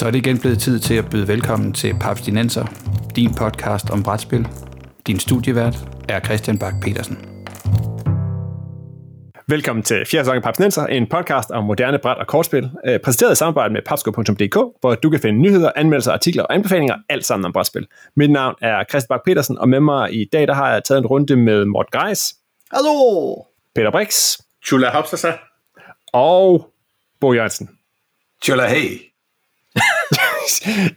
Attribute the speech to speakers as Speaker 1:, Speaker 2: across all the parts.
Speaker 1: Så er det igen blevet tid til at byde velkommen til Papstinenser, din podcast om brætspil. Din studievært er Christian Bak petersen
Speaker 2: Velkommen til fjerde sæson af Papstinenser, en podcast om moderne bræt og kortspil, øh, præsenteret i samarbejde med papsko.dk, hvor du kan finde nyheder, anmeldelser, artikler og anbefalinger, alt sammen om brætspil. Mit navn er Christian Bak petersen og med mig i dag der har jeg taget en runde med Mort Geis.
Speaker 3: Hallo!
Speaker 2: Peter Brix.
Speaker 4: Chula Hopsasa.
Speaker 2: Og Bo Jørgensen.
Speaker 5: Chula hey.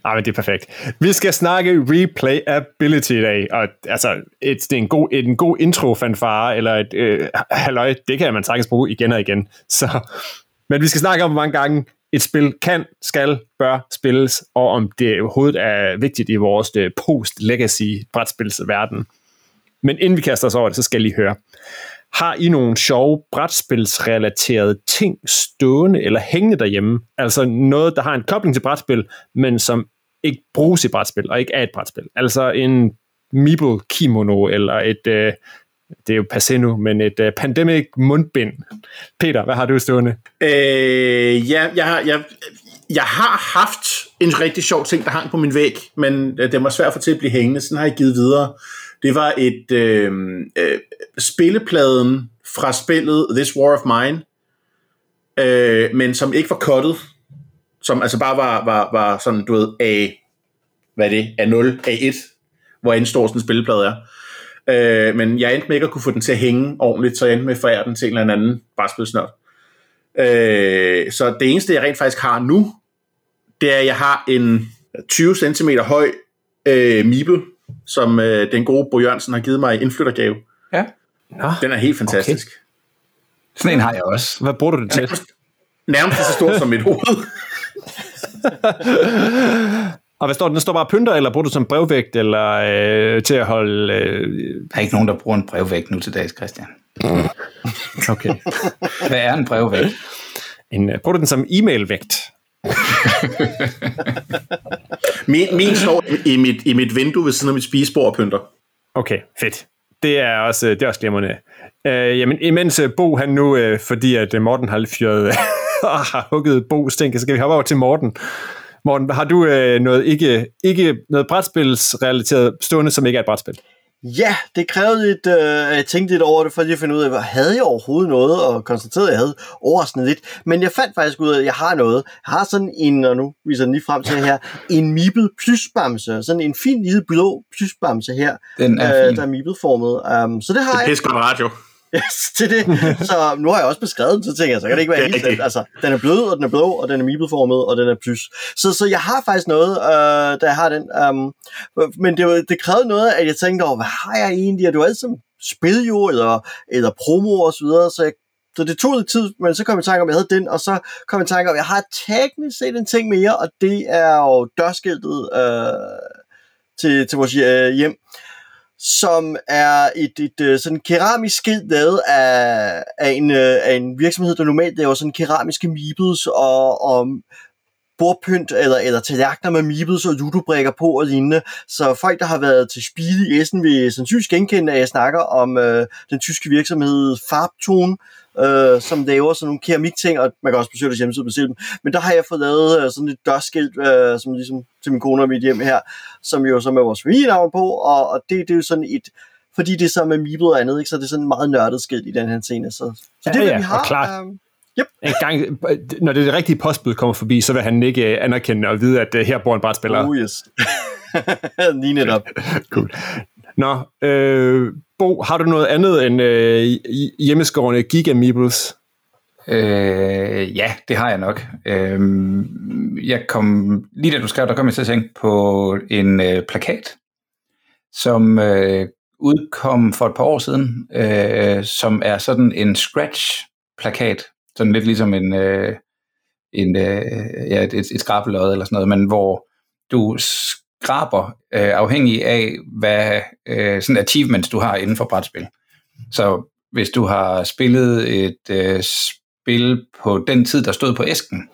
Speaker 2: Nej, men det er perfekt. Vi skal snakke replayability i dag, og altså, et, det er en god, et, en god intro fanfare, eller et øh, halløj, det kan man sagtens bruge igen og igen. Så, men vi skal snakke om, hvor mange gange et spil kan, skal, bør spilles, og om det overhovedet er vigtigt i vores øh, post-legacy brætspilsverden. Men inden vi kaster os over det, så skal I lige høre. Har I nogle sjove brætspilsrelaterede ting stående eller hængende derhjemme? Altså noget, der har en kobling til brætspil, men som ikke bruges i brætspil, og ikke er et brætspil. Altså en Meeple kimono, eller et, øh, det er jo passé nu, men et øh, pandemic mundbind. Peter, hvad har du stående?
Speaker 4: Øh, ja, jeg har, jeg, jeg har haft en rigtig sjov ting, der hang på min væg, men øh, det var svært for til at blive hængende, sådan har jeg givet videre. Det var et øh, øh, spillepladen fra spillet This War of Mine, øh, men som ikke var cuttet, som altså bare var, var, var sådan, du ved, A, hvad er det, A0, A1, hvor en stor sådan spilleplade er. Øh, men jeg endte med ikke at kunne få den til at hænge ordentligt, så jeg endte med at forære den til en eller anden brætspilsnørd. Øh, så det eneste, jeg rent faktisk har nu, det er, at jeg har en 20 cm høj øh, Meeple, som øh, den gode Bo Jørgensen har givet mig i indflyttergave.
Speaker 5: Ja.
Speaker 4: Nå, den er helt fantastisk. Okay.
Speaker 5: Sådan en har jeg også.
Speaker 2: Hvad bruger du det til?
Speaker 4: Nærmest, nærmest så stor som mit hoved.
Speaker 2: og hvad står den? Den står bare pynter, eller bruger du som brevvægt, eller øh, til at holde... Øh...
Speaker 5: Der er ikke nogen, der bruger en brevvægt nu til dags, Christian.
Speaker 2: okay.
Speaker 5: hvad er en brevvægt?
Speaker 2: En, øh, bruger du den som e-mailvægt?
Speaker 4: min, min står i mit, i mit vindue ved siden af mit spisebord og pynter.
Speaker 2: Okay, fedt. Det er også, det er også glimrende. Øh, jamen, imens øh, Bo han nu, øh, fordi at øh, Morten har fyret ah, har hugget Bo stænke, så skal vi hoppe over til Morten. Morten, har du øh, noget, ikke, ikke noget brætspilsrelateret stående, som ikke er et brætspil?
Speaker 3: Ja, det krævede et, øh, jeg tænkte lidt over det, for lige at finde ud af, hvad havde jeg overhovedet noget, og konstaterede, at jeg havde overraskende lidt. Men jeg fandt faktisk ud af, at jeg har noget. Jeg har sådan en, og nu viser den lige frem til her, en mibet plysbamse. Sådan en fin lille blå plysbamse her,
Speaker 5: den er
Speaker 3: øh,
Speaker 5: fin.
Speaker 3: der er mibet formet. Um, så det har
Speaker 4: det er
Speaker 3: jeg.
Speaker 4: godt radio.
Speaker 3: Yes, det. Så nu har jeg også beskrevet den, så tænker jeg, så kan det ikke være
Speaker 4: Det er
Speaker 3: helt slemt. Altså, den er blød, og den er blå, og den er mibelformet, og den er plys. Så, så jeg har faktisk noget, øh, der har den. Um, men det, det krævede noget, at jeg tænkte over, hvad har jeg egentlig? Det var altid spil jo, eller, eller promo og så videre, så jeg så det tog lidt tid, men så kom jeg i tanke om, at jeg havde den, og så kom jeg i tanke om, at jeg har teknisk set en ting mere, og det er jo dørskiltet øh, til, til vores øh, hjem som er et, et, et sådan keramisk skilt lavet af, af, en, øh, af en virksomhed, der normalt laver sådan keramiske meeples og, og bordpynt eller, eller tallerkener med meeples og ludobrikker på og lignende. Så folk, der har været til spil i Essen, vil sandsynligvis genkende, at jeg snakker om øh, den tyske virksomhed Farbton, øh, som laver sådan nogle keramikting, og man kan også besøge deres hjemmeside og bestille dem. Men der har jeg fået lavet øh, sådan et dørskilt, øh, som ligesom til min kone og mit hjem her, som jo som er vores familienavn på, og, og det, det er jo sådan et, fordi det er så med Meeple og andet, ikke, så er det sådan en meget nørdet skilt i den her scene. Så, så
Speaker 2: Ja,
Speaker 3: det er, hvad
Speaker 2: ja,
Speaker 3: vi
Speaker 2: og
Speaker 3: har.
Speaker 2: klart.
Speaker 3: Um, yep.
Speaker 2: En gang, når det rigtige postbud kommer forbi, så vil han ikke øh, anerkende og vide, at øh, her bor en brætspiller.
Speaker 3: Oh yes. Lige netop.
Speaker 2: Cool. Nå, øh, Bo, har du noget andet end øh, hjemmeskårende gigamibles?
Speaker 5: Øh, ja, det har jeg nok. Øh, jeg kom, lige da du skrev, der kom jeg til at tænke på en øh, plakat, som øh, udkom for et par år siden, øh, som er sådan en scratch-plakat, sådan lidt ligesom en, øh, en øh, ja, et, et, et skrabelod eller sådan noget, men hvor du graber, øh, afhængig af, hvad øh, sådan achievements du har inden for brætspil. Så hvis du har spillet et øh, spil på den tid, der stod på æsken,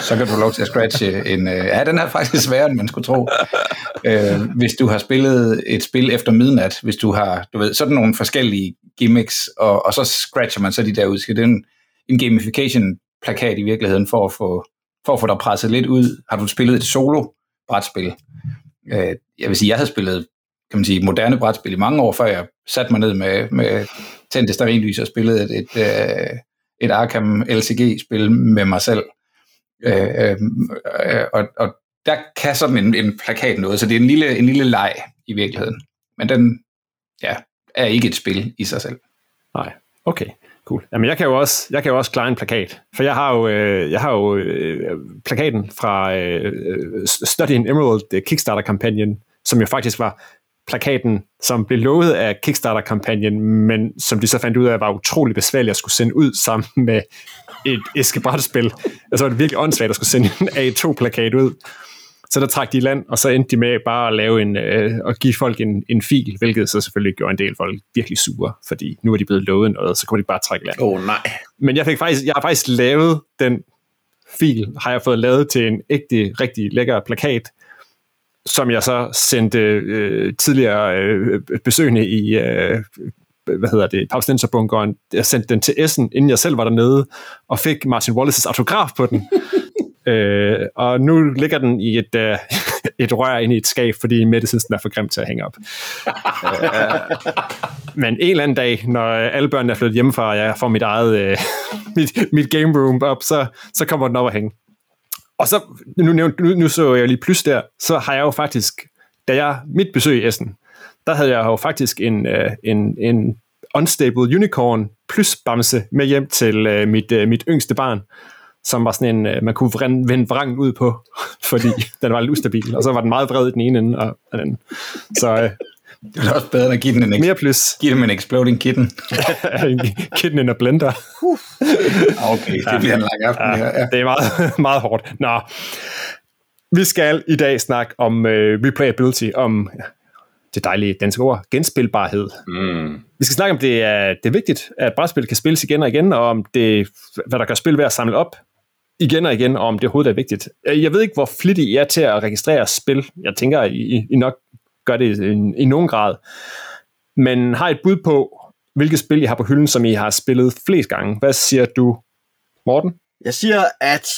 Speaker 5: så kan du få lov til at scratche en... Øh, ja, den er faktisk sværere, end man skulle tro. Øh, hvis du har spillet et spil efter midnat, hvis du har, du ved, sådan nogle forskellige gimmicks, og, og så scratcher man så de der ud. Skal det en, en gamification-plakat i virkeligheden for at få, for at få dig presset lidt ud, har du spillet et solo-brætspil. Øh, jeg vil sige, jeg havde spillet kan man sige, moderne brætspil i mange år, før jeg satte mig ned med, med tændte sterinlys og spillede et, et, øh, et Arkham LCG-spil med mig selv. Øh, øh, og, og der kan sådan en, en plakat noget, så det er en lille, en lille leg i virkeligheden. Men den ja, er ikke et spil i sig selv.
Speaker 2: Nej, okay. Cool. Jamen, jeg kan jo også, jeg kan jo også klare en plakat, for jeg har jo, øh, jeg har jo øh, plakaten fra øh, øh Study in Emerald øh, Kickstarter-kampagnen, som jo faktisk var plakaten, som blev lovet af Kickstarter-kampagnen, men som de så fandt ud af, var utrolig besværligt at skulle sende ud sammen med et æskebrætspil. Altså var det virkelig åndssvagt at skulle sende en A2-plakat ud. Så der trak de i land, og så endte de med bare at lave en, øh, at give folk en, en fil, hvilket så selvfølgelig gjorde en del folk virkelig sure, fordi nu er de blevet lovet noget, så kunne de bare trække land.
Speaker 4: Åh oh, nej.
Speaker 2: Men jeg, fik faktisk, jeg har faktisk lavet den fil, har jeg fået lavet til en ægte, rigtig lækker plakat, som jeg så sendte øh, tidligere øh, besøgende i øh, hvad hedder det, Pauslenserbunkeren. Jeg sendte den til Essen, inden jeg selv var dernede, og fik Martin Wallaces autograf på den øh, og nu ligger den i et, øh, et rør ind i et skab, fordi Mette synes, den er for grim til at hænge op. øh, men en eller anden dag, når alle børnene er flyttet hjemmefra, og jeg får mit eget øh, mit, mit game room op, så, så kommer den op at hænge. Og så, nu, nu, nu så jeg lige plus der, så har jeg jo faktisk, da jeg, mit besøg i Essen, der havde jeg jo faktisk en, øh, en, en Unstable Unicorn plus bamse med hjem til øh, mit, øh, mit yngste barn, som var sådan en, uh, man kunne vende, vende vrangen ud på, fordi den var lidt ustabil, og så var den meget vred i den ene ende, og den anden. Så uh,
Speaker 5: det er også bedre at give den en,
Speaker 2: mere plus.
Speaker 5: Give dem en exploding kitten.
Speaker 2: kitten in a blender.
Speaker 5: okay, det bliver en lang aften ja, her.
Speaker 2: Ja. Det er meget, meget hårdt. Nå, vi skal i dag snakke om uh, replayability, om ja, det dejlige danske ord, genspilbarhed. Mm. Vi skal snakke om, det er, det er vigtigt, at brætspil kan spilles igen og igen, og om det, hvad der kan spil ved at samle op igen og igen, om det overhovedet er vigtigt. Øh, jeg ved ikke, hvor flittig I er til at registrere spil. Jeg tænker, I, I nok gør det i, i nogen grad. Men har et bud på, hvilke spil I har på hylden, som I har spillet flest gange. Hvad siger du, Morten?
Speaker 3: Jeg siger, at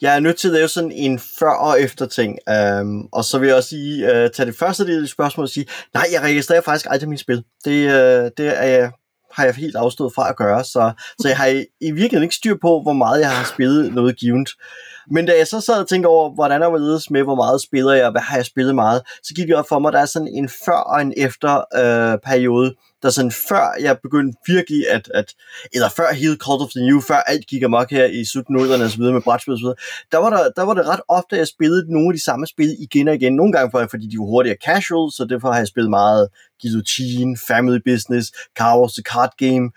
Speaker 3: jeg er nødt til at lave sådan en før og efter ting. Um, og så vil jeg også sige, uh, øh, tage det første del af spørgsmålet og sige, nej, jeg registrerer faktisk aldrig mine spil. Det, uh, det er jeg, har jeg helt afstået fra at gøre, så, så jeg har i, i virkeligheden ikke styr på, hvor meget jeg har spillet noget givet. Men da jeg så sad og tænkte over, hvordan er det med, hvor meget spiller jeg, og hvad har jeg spillet meget, så gik det op for mig, at der er sådan en før og en efter øh, periode, der sådan før jeg begyndte virkelig at, at eller før hele Call of the New, før alt gik amok her i slutnullerne og så videre med brætspil og så videre, der var, der, der var det ret ofte, at jeg spillede nogle af de samme spil igen og igen. Nogle gange fordi de var hurtigere casual, så derfor har jeg spillet meget Guillotine, Family Business, Car Wars The Card Game,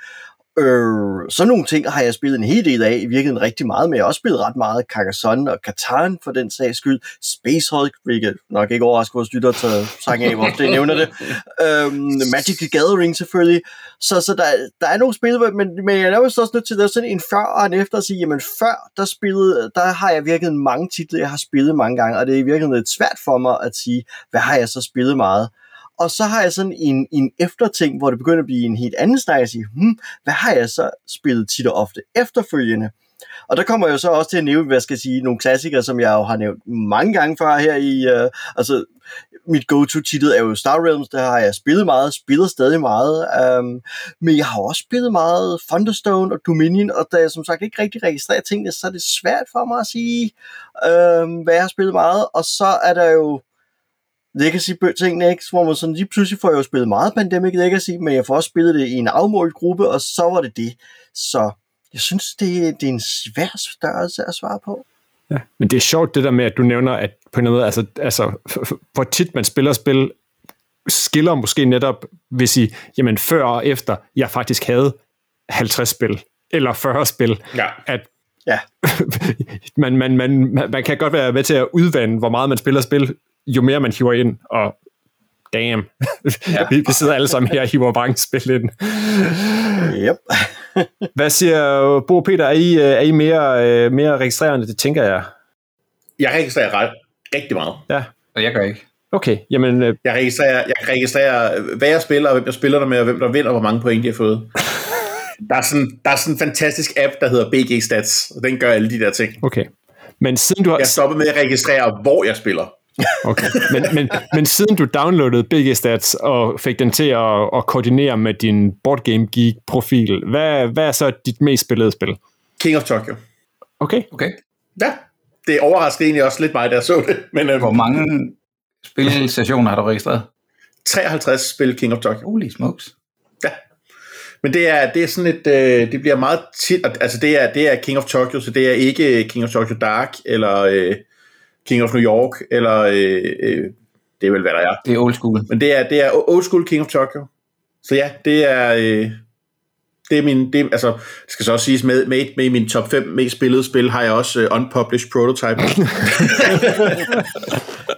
Speaker 3: Øh, sådan nogle ting har jeg spillet en hel del af, i virkeligheden rigtig meget, men jeg har også spillet ret meget Carcassonne og Catan for den sags skyld. Space Hulk, hvilket nok ikke overrasker vores lytter til sang af, hvor det nævner det. Øh, Magic the Gathering selvfølgelig. Så, så der, der er nogle spil, men, men jeg er også nødt til at lave sådan en før og en efter at sige, jamen før, der, spillede, der har jeg virkelig mange titler, jeg har spillet mange gange, og det er i virkeligheden lidt svært for mig at sige, hvad har jeg så spillet meget. Og så har jeg sådan en, en efterting, hvor det begynder at blive en helt anden snak, at sige, hmm, hvad har jeg så spillet tit og ofte efterfølgende? Og der kommer jeg jo så også til at nævne, hvad jeg skal sige, nogle klassikere, som jeg jo har nævnt mange gange før her i, øh, altså mit go-to-titel er jo Star Realms, der har jeg spillet meget, spiller stadig meget, øhm, men jeg har også spillet meget Thunderstone og Dominion, og da jeg som sagt ikke rigtig registrerer tingene, så er det svært for mig at sige, øhm, hvad jeg har spillet meget, og så er der jo Legacy-tingene, ikke? hvor man sådan lige pludselig får jeg jo spillet meget Pandemic Legacy, men jeg får også spillet det i en afmålt gruppe, og så var det det. Så jeg synes, det, det er en svær størrelse at svare på.
Speaker 2: Ja, men det er sjovt det der med, at du nævner, at på en måde, altså, altså hvor tit man spiller spil, skiller måske netop, hvis I, jamen før og efter, jeg faktisk havde 50 spil, eller 40 spil,
Speaker 4: ja.
Speaker 2: at
Speaker 3: ja.
Speaker 2: man, man, man, man kan godt være med til at udvande, hvor meget man spiller spil, jo mere man hiver ind, og damn, ja. vi, vi sidder alle sammen her og hiver mange spil ind.
Speaker 3: Yep.
Speaker 2: Hvad siger Bo Peter, er I, er I mere, øh, mere registrerende, det tænker jeg?
Speaker 4: Jeg registrerer ret, rigtig meget.
Speaker 2: Ja.
Speaker 5: Og jeg gør ikke.
Speaker 2: Okay, jamen... Øh...
Speaker 4: Jeg, registrerer, jeg registrerer, hvad jeg spiller, og hvem jeg spiller der med, og hvem der vinder, og hvor mange point de har fået. der, er sådan, der er sådan en fantastisk app, der hedder BG Stats, og den gør alle de der ting.
Speaker 2: Okay. Men siden du har...
Speaker 4: Jeg stoppede med at registrere, hvor jeg spiller.
Speaker 2: Okay. Men, men, men siden du downloadede BG Stats og fik den til at, at koordinere med din Board Game Geek profil, hvad, hvad er så dit mest spillede spil?
Speaker 4: King of Tokyo.
Speaker 2: Okay.
Speaker 5: Okay.
Speaker 4: Ja, det overraskede egentlig også lidt mig, da jeg så det. Men øhm,
Speaker 5: Hvor mange spilsessioner har du registreret?
Speaker 4: 53 spil King of Tokyo.
Speaker 5: Holy smokes.
Speaker 4: Ja. Men det er, det er sådan et, øh, det bliver meget tit, altså det er, det er King of Tokyo, så det er ikke King of Tokyo Dark, eller øh, King of New York, eller øh, øh, det er vel, hvad der er.
Speaker 5: Det er old school.
Speaker 4: Men det er, det er old school King of Tokyo. Så ja, det er, øh, det er min, det, altså, det skal så også siges, med, med, med i min top 5 mest spillede spil, har jeg også uh, Unpublished Prototype.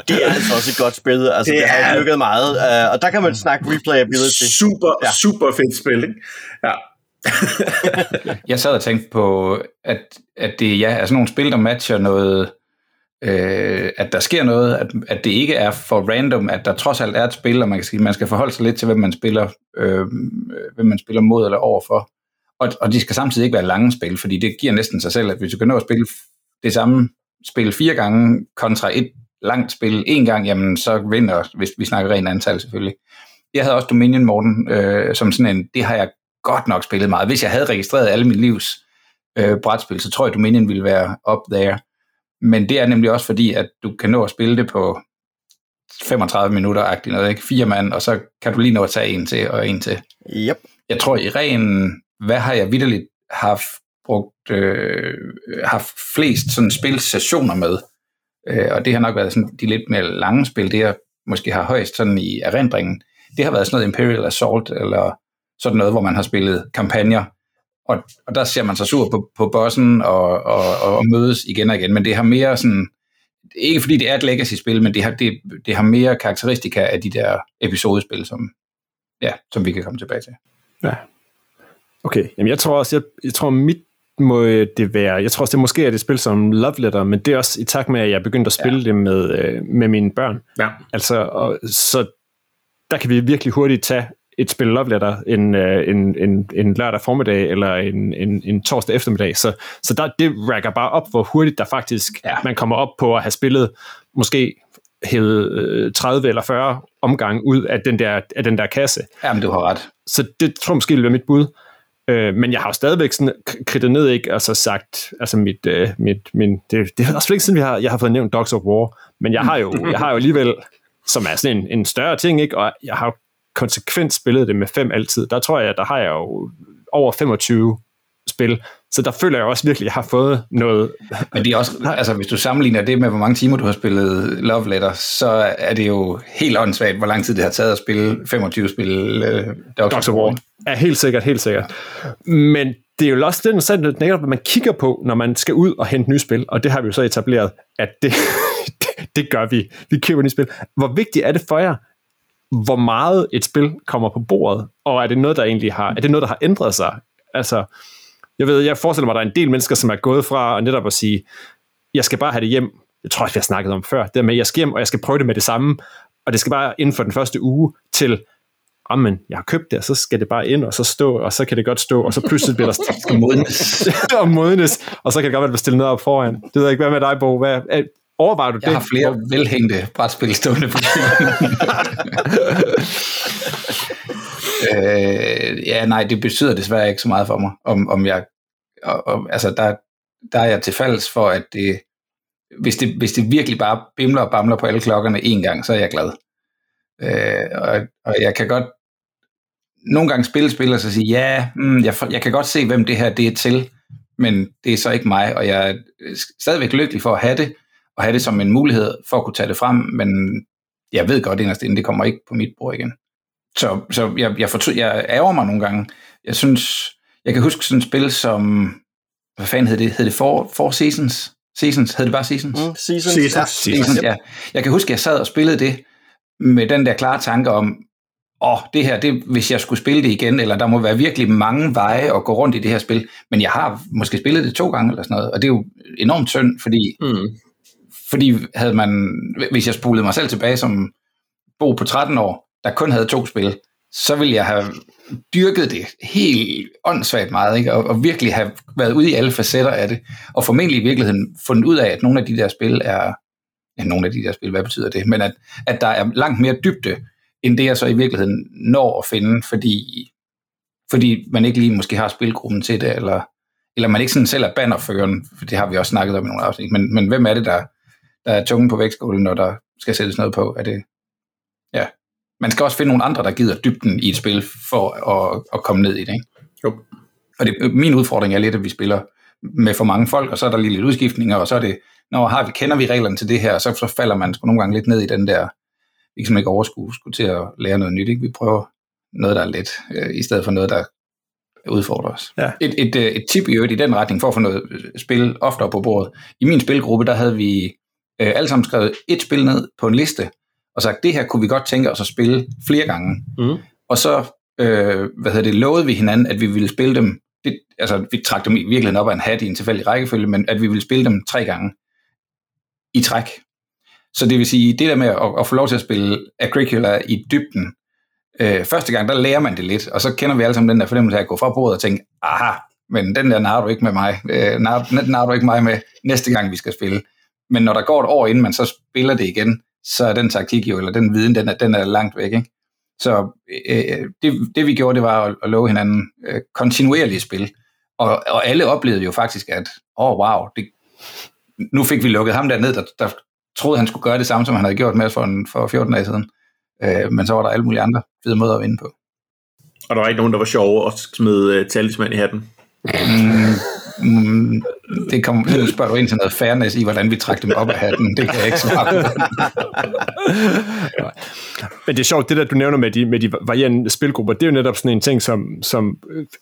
Speaker 3: Det er altså også et godt spil. Altså, det,
Speaker 4: Det
Speaker 3: har
Speaker 4: er-
Speaker 3: dyrket meget. Uh, og der kan man snakke replayability.
Speaker 4: super,
Speaker 3: Ja.
Speaker 4: ja. super fedt spil, ikke? Ja.
Speaker 5: Jeg sad og tænkte på, at, at det ja, er sådan nogle spil, der matcher noget, øh, at der sker noget, at, at det ikke er for random, at der trods alt er et spil, og man, kan sige, man skal forholde sig lidt til, hvem man spiller, øh, hvem man spiller mod eller overfor. Og, og de skal samtidig ikke være lange spil, fordi det giver næsten sig selv, at hvis du kan nå at spille det samme spil fire gange kontra et langt spil en gang, jamen så vinder, hvis vi snakker ren antal selvfølgelig. Jeg havde også Dominion Morten, øh, som sådan en, det har jeg godt nok spillet meget. Hvis jeg havde registreret alle mit livs øh, brætspil, så tror jeg, Dominion ville være up there. Men det er nemlig også fordi, at du kan nå at spille det på 35 minutter-agtigt noget, ikke? Fire mand, og så kan du lige nå at tage en til og en til.
Speaker 3: Yep.
Speaker 5: Jeg tror i ren, hvad har jeg vidderligt haft brugt, øh, haft flest sådan spilsessioner med. Øh, og det har nok været sådan de lidt mere lange spil, det jeg måske har højst sådan i erindringen. Det har været sådan noget Imperial Assault, eller sådan noget, hvor man har spillet kampagner, og, og der ser man sig sur på, på bossen og, og, og mødes igen og igen, men det har mere sådan, ikke fordi det er et legacy-spil, men det har, det, det har mere karakteristika af de der episodespil, som, ja, som vi kan komme tilbage til.
Speaker 2: Ja. Okay, Jamen, jeg tror også, jeg, jeg tror mit må det være, jeg tror også, det måske er det spil som Love Letter, men det er også i takt med, at jeg begyndte at spille ja. det med, øh, med mine børn.
Speaker 4: Ja.
Speaker 2: Altså, og, så der kan vi virkelig hurtigt tage et spil Love en, øh, en, en, en lørdag formiddag eller en, en, en torsdag eftermiddag. Så, så der, det rækker bare op, hvor hurtigt der faktisk ja. man kommer op på at have spillet måske hævet øh, 30 eller 40 omgang ud af den der, af den der kasse.
Speaker 5: Jamen, du har ret.
Speaker 2: Så det tror jeg måske vil være mit bud. Øh, men jeg har jo stadigvæk sådan kridtet ned, ikke? Altså sagt, altså mit, øh, mit min, det, det er også ikke siden, vi har, jeg har fået nævnt Dogs of War, men jeg har jo, jeg har jo alligevel, som er sådan en, en større ting, ikke? Og jeg har jo konsekvent spillet det med fem altid. Der tror jeg, der har jeg jo over 25 spil. Så der føler jeg også virkelig, at jeg har fået noget.
Speaker 5: Men det er også, altså hvis du sammenligner det med, hvor mange timer du har spillet Love Letter, så er det jo helt åndssvagt, hvor lang tid det har taget at spille 25 spil uh, Dogs
Speaker 2: of War. Ja, helt sikkert, helt sikkert. Men det er jo også det, netop, hvad man kigger på, når man skal ud og hente nye spil, og det har vi jo så etableret, at det, det, det gør vi. Vi køber nye spil. Hvor vigtigt er det for jer, hvor meget et spil kommer på bordet, og er det noget, der egentlig har, er det noget, der har ændret sig? Altså, jeg ved, jeg forestiller mig, at der er en del mennesker, som er gået fra at netop at sige, jeg skal bare have det hjem, jeg tror også, vi har snakket om før, det med, at jeg skal hjem, og jeg skal prøve det med det samme, og det skal bare inden for den første uge, til, men jeg har købt det, og så skal det bare ind, og så stå, og så kan det godt stå, og så pludselig bliver der
Speaker 5: skal modnes.
Speaker 2: og modnes, og så kan det godt være, at der stiller noget op foran. Det ved jeg ikke, hvad med dig, Bo? Hvad, overvejer du det?
Speaker 5: Jeg har flere velhængte brætspil stående på øh, Ja, nej, det betyder desværre ikke så meget for mig, om, om jeg, og, og, altså der, der er jeg til falds for, at det, hvis det, hvis det virkelig bare bimler og bamler på alle klokkerne en gang, så er jeg glad. Øh, og, og jeg kan godt nogle gange spille spil og så sige, ja, mm, jeg, jeg kan godt se, hvem det her det er til, men det er så ikke mig, og jeg er stadigvæk lykkelig for at have det, og have det som en mulighed for at kunne tage det frem, men jeg ved godt inderst inden, det kommer ikke på mit bord igen. Så, så jeg, jeg, fortry, jeg ærger mig nogle gange. Jeg synes, jeg kan huske sådan et spil som, hvad fanden hed det? Hed det Four, Four Seasons? Seasons? Hed det bare Seasons?
Speaker 3: Mm, seasons.
Speaker 4: Seasons.
Speaker 3: Ja.
Speaker 5: Seasons, ja. Jeg kan huske, at jeg sad og spillede det med den der klare tanke om, åh, oh, det her, det, hvis jeg skulle spille det igen, eller der må være virkelig mange veje at gå rundt i det her spil, men jeg har måske spillet det to gange eller sådan noget, og det er jo enormt synd, fordi,
Speaker 4: Mm
Speaker 5: fordi havde man, hvis jeg spolede mig selv tilbage som Bo på 13 år, der kun havde to spil, så ville jeg have dyrket det helt åndssvagt meget, ikke? Og, og virkelig have været ude i alle facetter af det, og formentlig i virkeligheden fundet ud af, at nogle af de der spil er, ja, nogle af de der spil, hvad betyder det, men at, at der er langt mere dybde, end det jeg så i virkeligheden når at finde, fordi, fordi man ikke lige måske har spilgruppen til det, eller, eller man ikke sådan selv er bannerføren, for det har vi også snakket om i nogle afsnit, men, men hvem er det, der, der er tungen på vægtskålen, når der skal sættes noget på? Er det, ja, man skal også finde nogle andre, der gider dybden i et spil, for at, at komme ned i det. Ikke?
Speaker 4: Jo.
Speaker 5: Og det, min udfordring er lidt, at vi spiller med for mange folk, og så er der lige lidt udskiftninger, og så er det, når har vi, kender vi reglerne til det her, så, så falder man sgu nogle gange lidt ned i den der, vi kan ikke overskue skulle til at lære noget nyt. Ikke? Vi prøver noget, der er let, øh, i stedet for noget, der udfordrer os.
Speaker 2: Ja.
Speaker 5: Et, et, øh, et tip i øvrigt i den retning, for at få noget spil oftere på bordet. I min spilgruppe, der havde vi øh, alle sammen skrevet et spil ned på en liste, og sagt, det her kunne vi godt tænke os at spille flere gange.
Speaker 2: Mm.
Speaker 5: Og så øh, hvad hedder det, lovede vi hinanden, at vi ville spille dem, det, altså vi trak dem i virkeligheden op af en hat i en tilfældig rækkefølge, men at vi ville spille dem tre gange i træk. Så det vil sige, det der med at, at få lov til at spille Agricola i dybden, øh, første gang, der lærer man det lidt, og så kender vi alle sammen den der fornemmelse af at gå fra bordet og tænke, aha, men den der narer du ikke med mig, øh, narer, den narer du ikke mig med næste gang, vi skal spille. Men når der går et år, inden man så spiller det igen, så er den taktik jo, eller den viden, den er, den er langt væk. Ikke? Så øh, det, det vi gjorde, det var at, at love hinanden øh, kontinuerlige spil. Og, og alle oplevede jo faktisk, at åh oh, wow, det, nu fik vi lukket ham der ned, der, der troede, han skulle gøre det samme, som han havde gjort med os for, en, for 14 dage siden. Øh, men så var der alle mulige andre fede måder at vinde på.
Speaker 4: Og der var ikke nogen, der var sjove og smed uh, talisman i hatten.
Speaker 5: Mm, det kom, nu spørger du ind til noget fairness i, hvordan vi trækker dem op af hatten. Det kan jeg ikke svare på.
Speaker 2: Men det er sjovt, det der du nævner med de, med de varierende spilgrupper, det er jo netop sådan en ting, som, som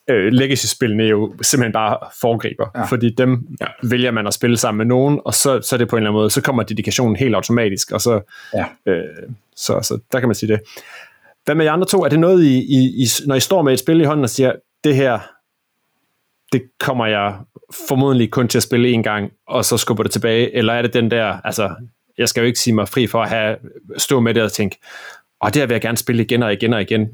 Speaker 2: øh, legacy-spillene jo simpelthen bare foregriber. Ja. Fordi dem ja. vælger man at spille sammen med nogen, og så, så er det på en eller anden måde, så kommer dedikationen helt automatisk, og så,
Speaker 5: Ja.
Speaker 2: øh, så, så der kan man sige det. Hvad med jer andre to? Er det noget, I, I, I, når I står med et spil i hånden og siger, det her, det kommer jeg formodentlig kun til at spille en gang, og så skubber det tilbage, eller er det den der, altså, jeg skal jo ikke sige mig fri for at have, stå med det og tænke, og det her vil jeg gerne spille igen og igen og igen,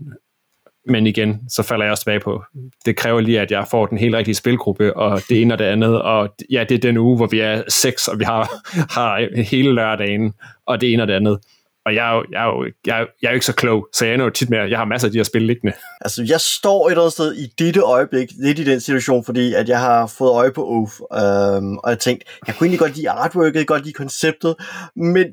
Speaker 2: men igen, så falder jeg også tilbage på, det kræver lige, at jeg får den helt rigtige spilgruppe, og det ene og det andet, og ja, det er den uge, hvor vi er seks, og vi har, har hele lørdagen, og det ene og det andet. Og jeg er, jo, jeg, er jo, jeg, er, jeg er jo ikke så klog, så jeg ender jo tit med, at jeg har masser af de her spil liggende.
Speaker 3: Altså, jeg står et eller andet sted i dette øjeblik, lidt i den situation, fordi at jeg har fået øje på Oath, øhm, og jeg tænkte, jeg kunne egentlig godt lide artworket, godt lide konceptet, men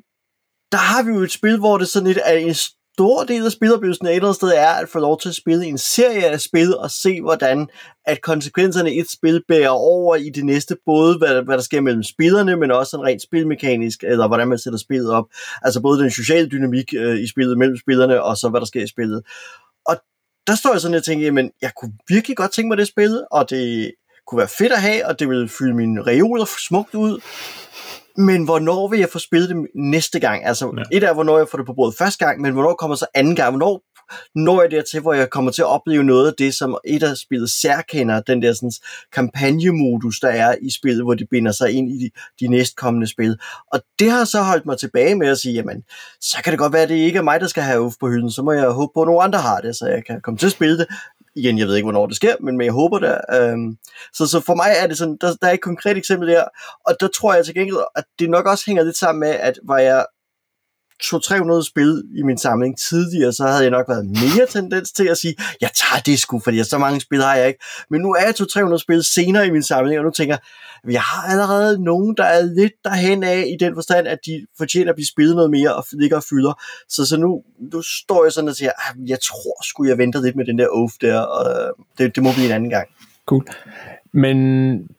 Speaker 3: der har vi jo et spil, hvor det sådan lidt er en stor del af spiloplevelsen et eller andet sted er at få lov til at spille en serie af spil og se, hvordan at konsekvenserne i et spil bærer over i det næste, både hvad, hvad der sker mellem spillerne, men også en rent spilmekanisk, eller hvordan man sætter spillet op. Altså både den sociale dynamik øh, i spillet mellem spillerne, og så hvad der sker i spillet. Og der står jeg sådan og tænker, jamen, jeg kunne virkelig godt tænke mig det spil, og det kunne være fedt at have, og det ville fylde mine reoler smukt ud. Men hvornår vil jeg få spillet det næste gang? Altså, ja. et er, hvornår jeg får det på bordet første gang, men hvornår kommer så anden gang? Hvornår når jeg dertil, hvor jeg kommer til at opleve noget af det, som et af spillet særkender, den der sådan, kampagnemodus, der er i spillet, hvor de binder sig ind i de, de næstkommende spil. Og det har så holdt mig tilbage med at sige, jamen, så kan det godt være, at det ikke er mig, der skal have UF på hylden, så må jeg håbe på, at nogle andre har det, så jeg kan komme til at spille det. Igen, jeg ved ikke, hvornår det sker, men, men jeg håber det. Øhm, så, så for mig er det sådan, der, der er et konkret eksempel der, og der tror jeg til gengæld, at det nok også hænger lidt sammen med, at var jeg 200-300 spil i min samling tidligere, så havde jeg nok været mere tendens til at sige, jeg tager det sgu, fordi så mange spil har jeg ikke. Men nu er jeg 200-300 spil senere i min samling, og nu tænker jeg, jeg har allerede nogen, der er lidt derhen af i den forstand, at de fortjener at blive spillet noget mere og ligger og fylder. Så, så nu, nu står jeg sådan og siger, ah, jeg tror skulle jeg venter lidt med den der oaf der, og øh, det, det må blive en anden gang.
Speaker 2: Cool. Men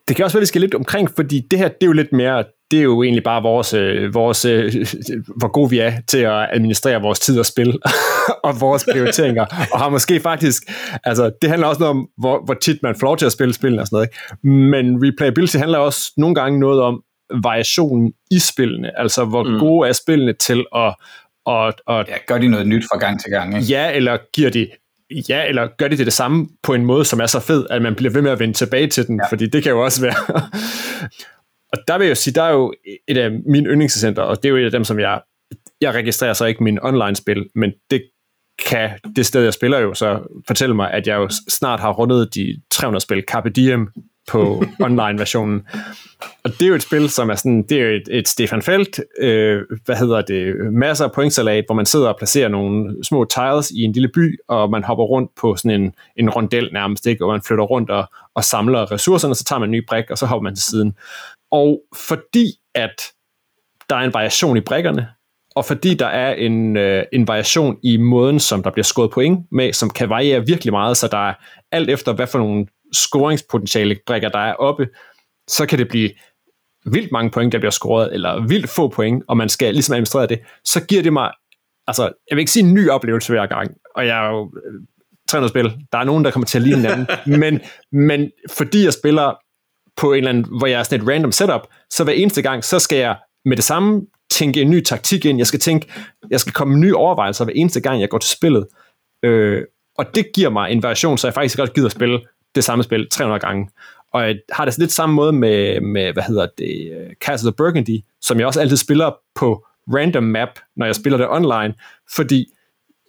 Speaker 2: det kan også være, at vi skal lidt omkring, fordi det her, det er jo lidt mere, det er jo egentlig bare vores, øh, vores øh, hvor gode vi er til at administrere vores tid og spil, og vores prioriteringer, og har måske faktisk, altså det handler også noget om, hvor, hvor tit man får lov til at spille spillene og sådan noget, ikke? men replayability handler også nogle gange noget om variationen i spillene, altså hvor mm. gode er spillene til at, at, at
Speaker 5: Ja, gør de noget nyt fra gang til gang, ikke?
Speaker 2: ja, eller giver de ja, eller gør de det det samme på en måde, som er så fed, at man bliver ved med at vende tilbage til den. Ja. fordi det kan jo også være. Og der vil jeg jo sige, der er jo et af mine yndlingscenter, og det er jo et af dem, som jeg, jeg registrerer så ikke mine online-spil, men det kan det sted, jeg spiller jo, så fortælle mig, at jeg jo snart har rundet de 300 spil Carpe Diem på online-versionen. Og det er jo et spil, som er sådan, det er jo et, et Stefan Felt, øh, hvad hedder det, masser af pointsalat, hvor man sidder og placerer nogle små tiles i en lille by, og man hopper rundt på sådan en, en rondel nærmest, ikke? og man flytter rundt og, og samler ressourcerne, så tager man en ny brik, og så hopper man til siden. Og fordi at der er en variation i brikkerne, og fordi der er en, øh, en variation i måden, som der bliver skåret point med, som kan variere virkelig meget, så der er alt efter, hvad for nogle scoringspotentiale brikker, der er oppe, så kan det blive vildt mange point, der bliver scoret, eller vildt få point, og man skal ligesom administrere det, så giver det mig, altså, jeg vil ikke sige en ny oplevelse hver gang, og jeg er jo 300 øh, spil, der er nogen, der kommer til at ligne hinanden, men, men fordi jeg spiller på en eller anden, hvor jeg er sådan et random setup, så hver eneste gang, så skal jeg med det samme tænke en ny taktik ind, jeg skal tænke, jeg skal komme med nye overvejelser hver eneste gang, jeg går til spillet, øh, og det giver mig en variation, så jeg faktisk godt gider at spille det samme spil 300 gange. Og jeg har det lidt samme måde med, med hvad hedder det, Castle of Burgundy, som jeg også altid spiller på random map, når jeg spiller det online, fordi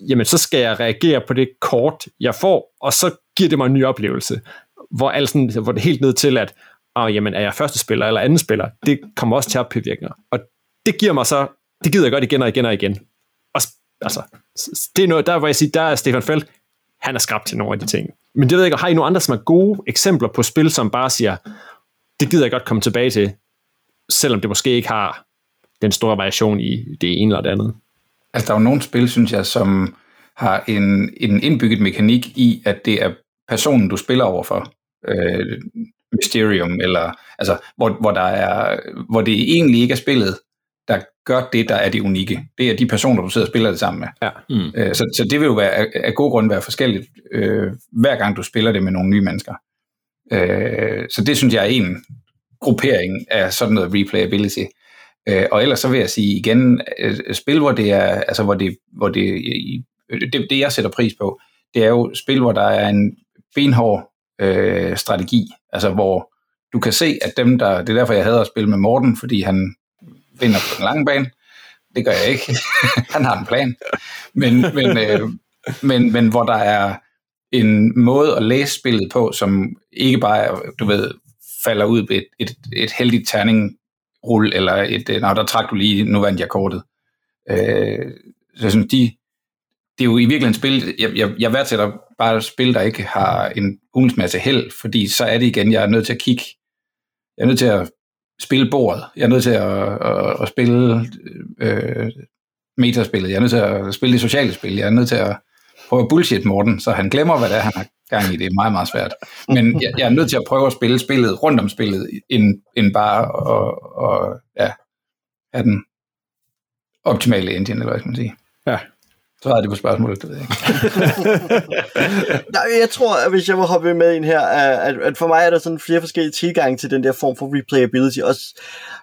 Speaker 2: jamen, så skal jeg reagere på det kort, jeg får, og så giver det mig en ny oplevelse, hvor, alt sådan, hvor det er helt ned til, at og jamen, er jeg første spiller eller anden spiller, det kommer også til at påvirke Og det giver mig så, det gider jeg godt igen og igen og igen. Og, altså, det er noget, der hvor jeg siger, der er Stefan Feld, han er skrabt til nogle af de ting. Men det ved jeg ikke, har I nogle andre, som er gode eksempler på spil, som bare siger, det gider jeg godt komme tilbage til, selvom det måske ikke har den store variation i det ene eller det andet?
Speaker 5: Altså, der er jo nogle spil, synes jeg, som har en, en indbygget mekanik i, at det er personen, du spiller overfor. Øh, Mysterium, eller altså, hvor, hvor, der er, hvor det egentlig ikke er spillet, der gør det, der er det unikke. Det er de personer, du sidder og spiller det sammen med.
Speaker 2: Ja.
Speaker 5: Mm. Øh, så, så det vil jo være, af, gode grunde være forskelligt, øh, hver gang du spiller det med nogle nye mennesker. Øh, så det synes jeg er en gruppering af sådan noget replayability. Øh, og ellers så vil jeg sige igen, øh, spil, hvor det er, altså hvor det, hvor det, det, det jeg sætter pris på, det er jo spil, hvor der er en benhård øh, strategi, altså hvor du kan se, at dem der, det er derfor jeg hader at spille med Morten, fordi han vinder på den lange bane. Det gør jeg ikke. Han har en plan. Men, men, øh, men, men hvor der er en måde at læse spillet på, som ikke bare, du ved, falder ud ved et, et, et heldigt terningrul, eller et, øh, nej, der trak du lige, nu vandt jeg kortet. Øh, så sådan, de, det er jo i virkeligheden spil, jeg, jeg, jeg værdsætter bare spil, der ikke har en hulens masse held, fordi så er det igen, jeg er nødt til at kigge, jeg er nødt til at spille bordet. Jeg er nødt til at, at, at spille øh, metaspillet. Jeg er nødt til at spille det sociale spil. Jeg er nødt til at prøve at bullshit Morten, så han glemmer, hvad det er, han har gang i. Det er meget, meget svært. Men jeg, jeg er nødt til at prøve at spille spillet rundt om spillet, end, end bare at, og, ja, have den optimale engine, eller hvad skal man sige.
Speaker 2: Ja.
Speaker 5: Så er det på spørgsmålet, det ved jeg ikke.
Speaker 3: Nej, jeg tror, at hvis jeg må hoppe med ind her, at, at for mig er der sådan flere forskellige tilgange til den der form for replayability. Også,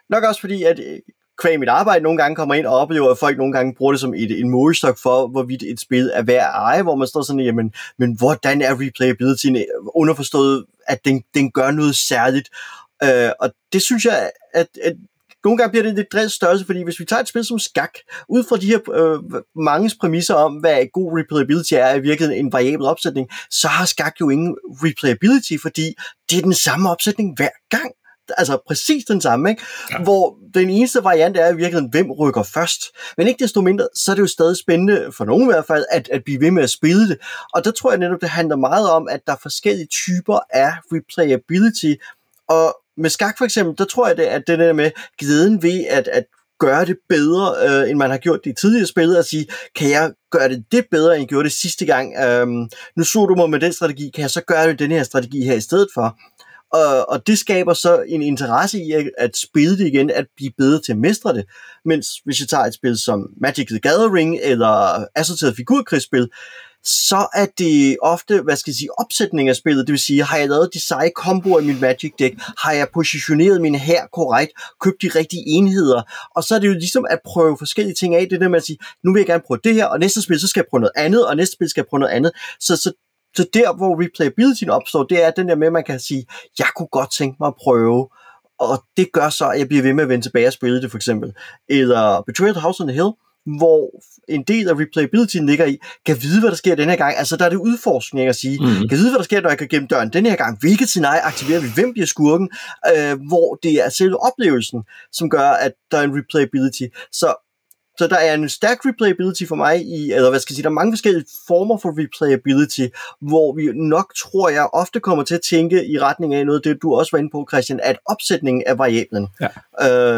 Speaker 3: nok også fordi, at øh, kvæg mit arbejde nogle gange kommer ind og oplever, at folk nogle gange bruger det som et, en målestok for, hvorvidt et spil er værd at eje, hvor man står sådan, jamen, men hvordan er replayability øh, underforstået, at den, den gør noget særligt? Øh, og det synes jeg, at, at nogle gange bliver det lidt drevet størrelse, fordi hvis vi tager et spil som skak, ud fra de her øh, mange præmisser om, hvad god replayability er, i virkeligheden en variabel opsætning, så har skak jo ingen replayability, fordi det er den samme opsætning hver gang altså præcis den samme, ikke? Ja. hvor den eneste variant er i virkeligheden, hvem rykker først. Men ikke desto mindre, så er det jo stadig spændende, for nogen i hvert fald, at, at blive ved med at spille det. Og der tror jeg netop, det handler meget om, at der er forskellige typer af replayability, og med skak for eksempel, der tror jeg, det, at det der med glæden ved at, at gøre det bedre, øh, end man har gjort det i tidligere spil, at sige, kan jeg gøre det det bedre, end jeg gjorde det sidste gang? Øhm, nu så du mig med den strategi, kan jeg så gøre det den her strategi her i stedet for? Og, og det skaber så en interesse i at, at spille det igen, at blive bedre til at mestre det. Mens hvis jeg tager et spil som Magic the Gathering eller assorteret figurkrigsspil, så er det ofte, hvad skal jeg sige, opsætning af spillet. Det vil sige, har jeg lavet de seje komboer i min Magic deck? Har jeg positioneret min her korrekt? Købt de rigtige enheder? Og så er det jo ligesom at prøve forskellige ting af. Det der med at sige, nu vil jeg gerne prøve det her, og næste spil, så skal jeg prøve noget andet, og næste spil skal jeg prøve noget andet. Så, så så der, hvor replayability opstår, det er den der med, at man kan sige, jeg kunne godt tænke mig at prøve, og det gør så, at jeg bliver ved med at vende tilbage og spille det, for eksempel. Eller Betrayal House on the Hill, hvor en del af replayability ligger i, kan vide, hvad der sker den her gang. Altså, der er det udforskning at sige, mm. kan vide, hvad der sker, når jeg kan gemme døren den her gang. Hvilket scenarie aktiverer vi? Hvem bliver skurken? Øh, hvor det er selve oplevelsen, som gør, at der er en replayability. Så så der er en stærk replayability for mig i, eller hvad skal jeg sige, der er mange forskellige former for replayability, hvor vi nok, tror jeg, ofte kommer til at tænke i retning af noget, det du også var inde på, Christian, at opsætningen af variablen, ja.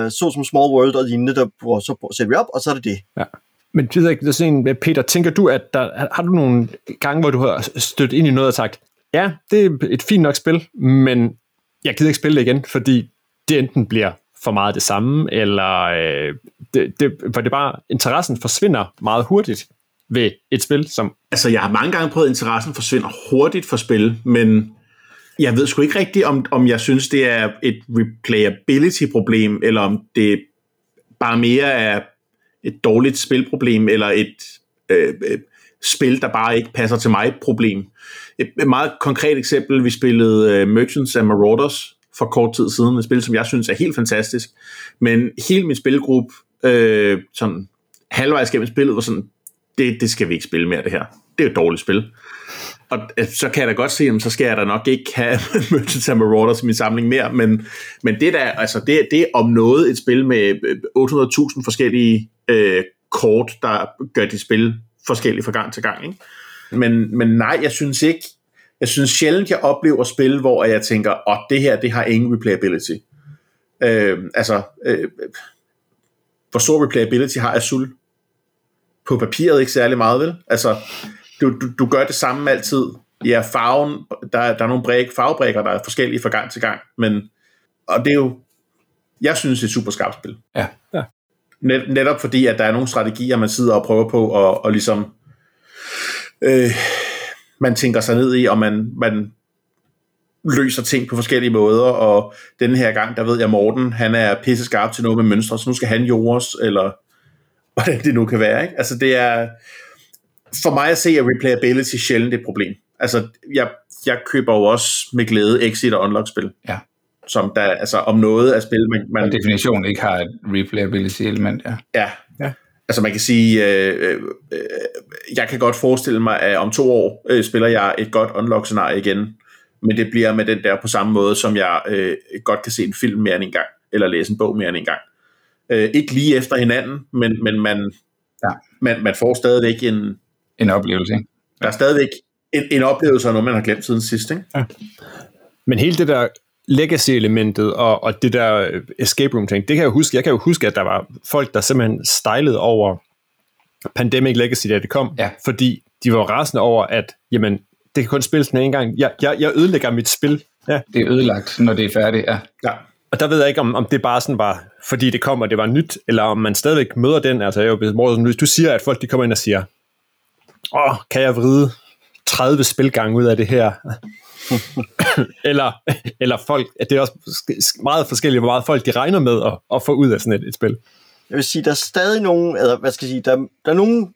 Speaker 3: øh, så som Small World og lignende, der, så sætter vi op, og så er det det.
Speaker 2: Ja. Men sådan, Peter, tænker du, at der, har du nogle gange, hvor du har stødt ind i noget og sagt, ja, det er et fint nok spil, men jeg gider ikke spille det igen, fordi det enten bliver for meget det samme, eller øh, det, det, for det bare, interessen forsvinder meget hurtigt ved et spil, som...
Speaker 4: Altså, jeg har mange gange prøvet, at interessen forsvinder hurtigt for spil, men jeg ved sgu ikke rigtigt, om, om jeg synes, det er et replayability-problem, eller om det bare mere er et dårligt spilproblem, eller et øh, øh, spil, der bare ikke passer til mig problem. Et, et meget konkret eksempel, vi spillede øh, Merchants and Marauders for kort tid siden, et spil, som jeg synes er helt fantastisk, men hele min spilgruppe, øh, sådan halvvejs gennem spillet, var sådan, det, det skal vi ikke spille mere, det her. Det er et dårligt spil. Og øh, så kan jeg da godt se, at så skal jeg da nok ikke have Merchants and Marauders i min samling mere, men, men det, der, altså det, det er om noget et spil med øh, 800.000 forskellige øh, kort, der gør de spil forskellige fra gang til gang. Ikke? Men, men nej, jeg synes ikke, jeg synes sjældent, jeg oplever spil, hvor jeg tænker, åh, oh, det her, det har ingen replayability. Øh, altså, øh, hvor stor replayability har Azul? På papiret ikke særlig meget, vel? Altså, du, du, du gør det samme altid. Ja, farven, der, der er nogle bræk, farvebrækker, der er forskellige fra gang til gang, men, og det er jo, jeg synes, det er et super skarpt spil.
Speaker 5: Ja. ja.
Speaker 4: Net, netop fordi, at der er nogle strategier, man sidder og prøver på, og, og ligesom, øh, man tænker sig ned i, og man, man løser ting på forskellige måder, og den her gang, der ved jeg, Morten, han er pisse skarp til noget med mønstre, så nu skal han jordes, eller hvordan det nu kan være, ikke? Altså det er, for mig at se, at replayability sjældent et problem. Altså, jeg, jeg køber jo også med glæde exit og unlock-spil.
Speaker 5: Ja.
Speaker 4: Som der, altså om noget af spil, man... man
Speaker 5: definition ikke har et replayability-element, ja.
Speaker 4: Ja, ja. Altså man kan sige, øh, øh, øh, jeg kan godt forestille mig, at om to år øh, spiller jeg et godt unlock-scenarie igen, men det bliver med den der på samme måde, som jeg øh, godt kan se en film mere end en gang, eller læse en bog mere end en gang. Øh, ikke lige efter hinanden, men, men man, ja. man, man får stadigvæk en...
Speaker 5: En oplevelse, ikke?
Speaker 4: Der er stadigvæk en, en oplevelse af noget, man har glemt siden sidst, ikke? Ja.
Speaker 2: Men hele det der legacy-elementet og, og det der øh, escape room ting, det kan jeg jo huske. Jeg kan jo huske, at der var folk, der simpelthen stejlede over Pandemic Legacy, da det kom, ja. fordi de var rasende over, at jamen, det kan kun spilles den en gang. Jeg, jeg, jeg ødelægger mit spil. Ja.
Speaker 5: Det er ødelagt, når det er færdigt, ja.
Speaker 2: ja. Og der ved jeg ikke, om, om det bare sådan var, fordi det kom, og det var nyt, eller om man stadigvæk møder den. Altså, jeg jo, hvis du siger, at folk de kommer ind og siger, åh, kan jeg vride 30 spilgange ud af det her? eller, eller folk, at det er også meget forskelligt, hvor meget folk de regner med at, at få ud af sådan et, et spil.
Speaker 3: Jeg vil sige, der er stadig nogen, eller hvad skal jeg sige, der, der er nogen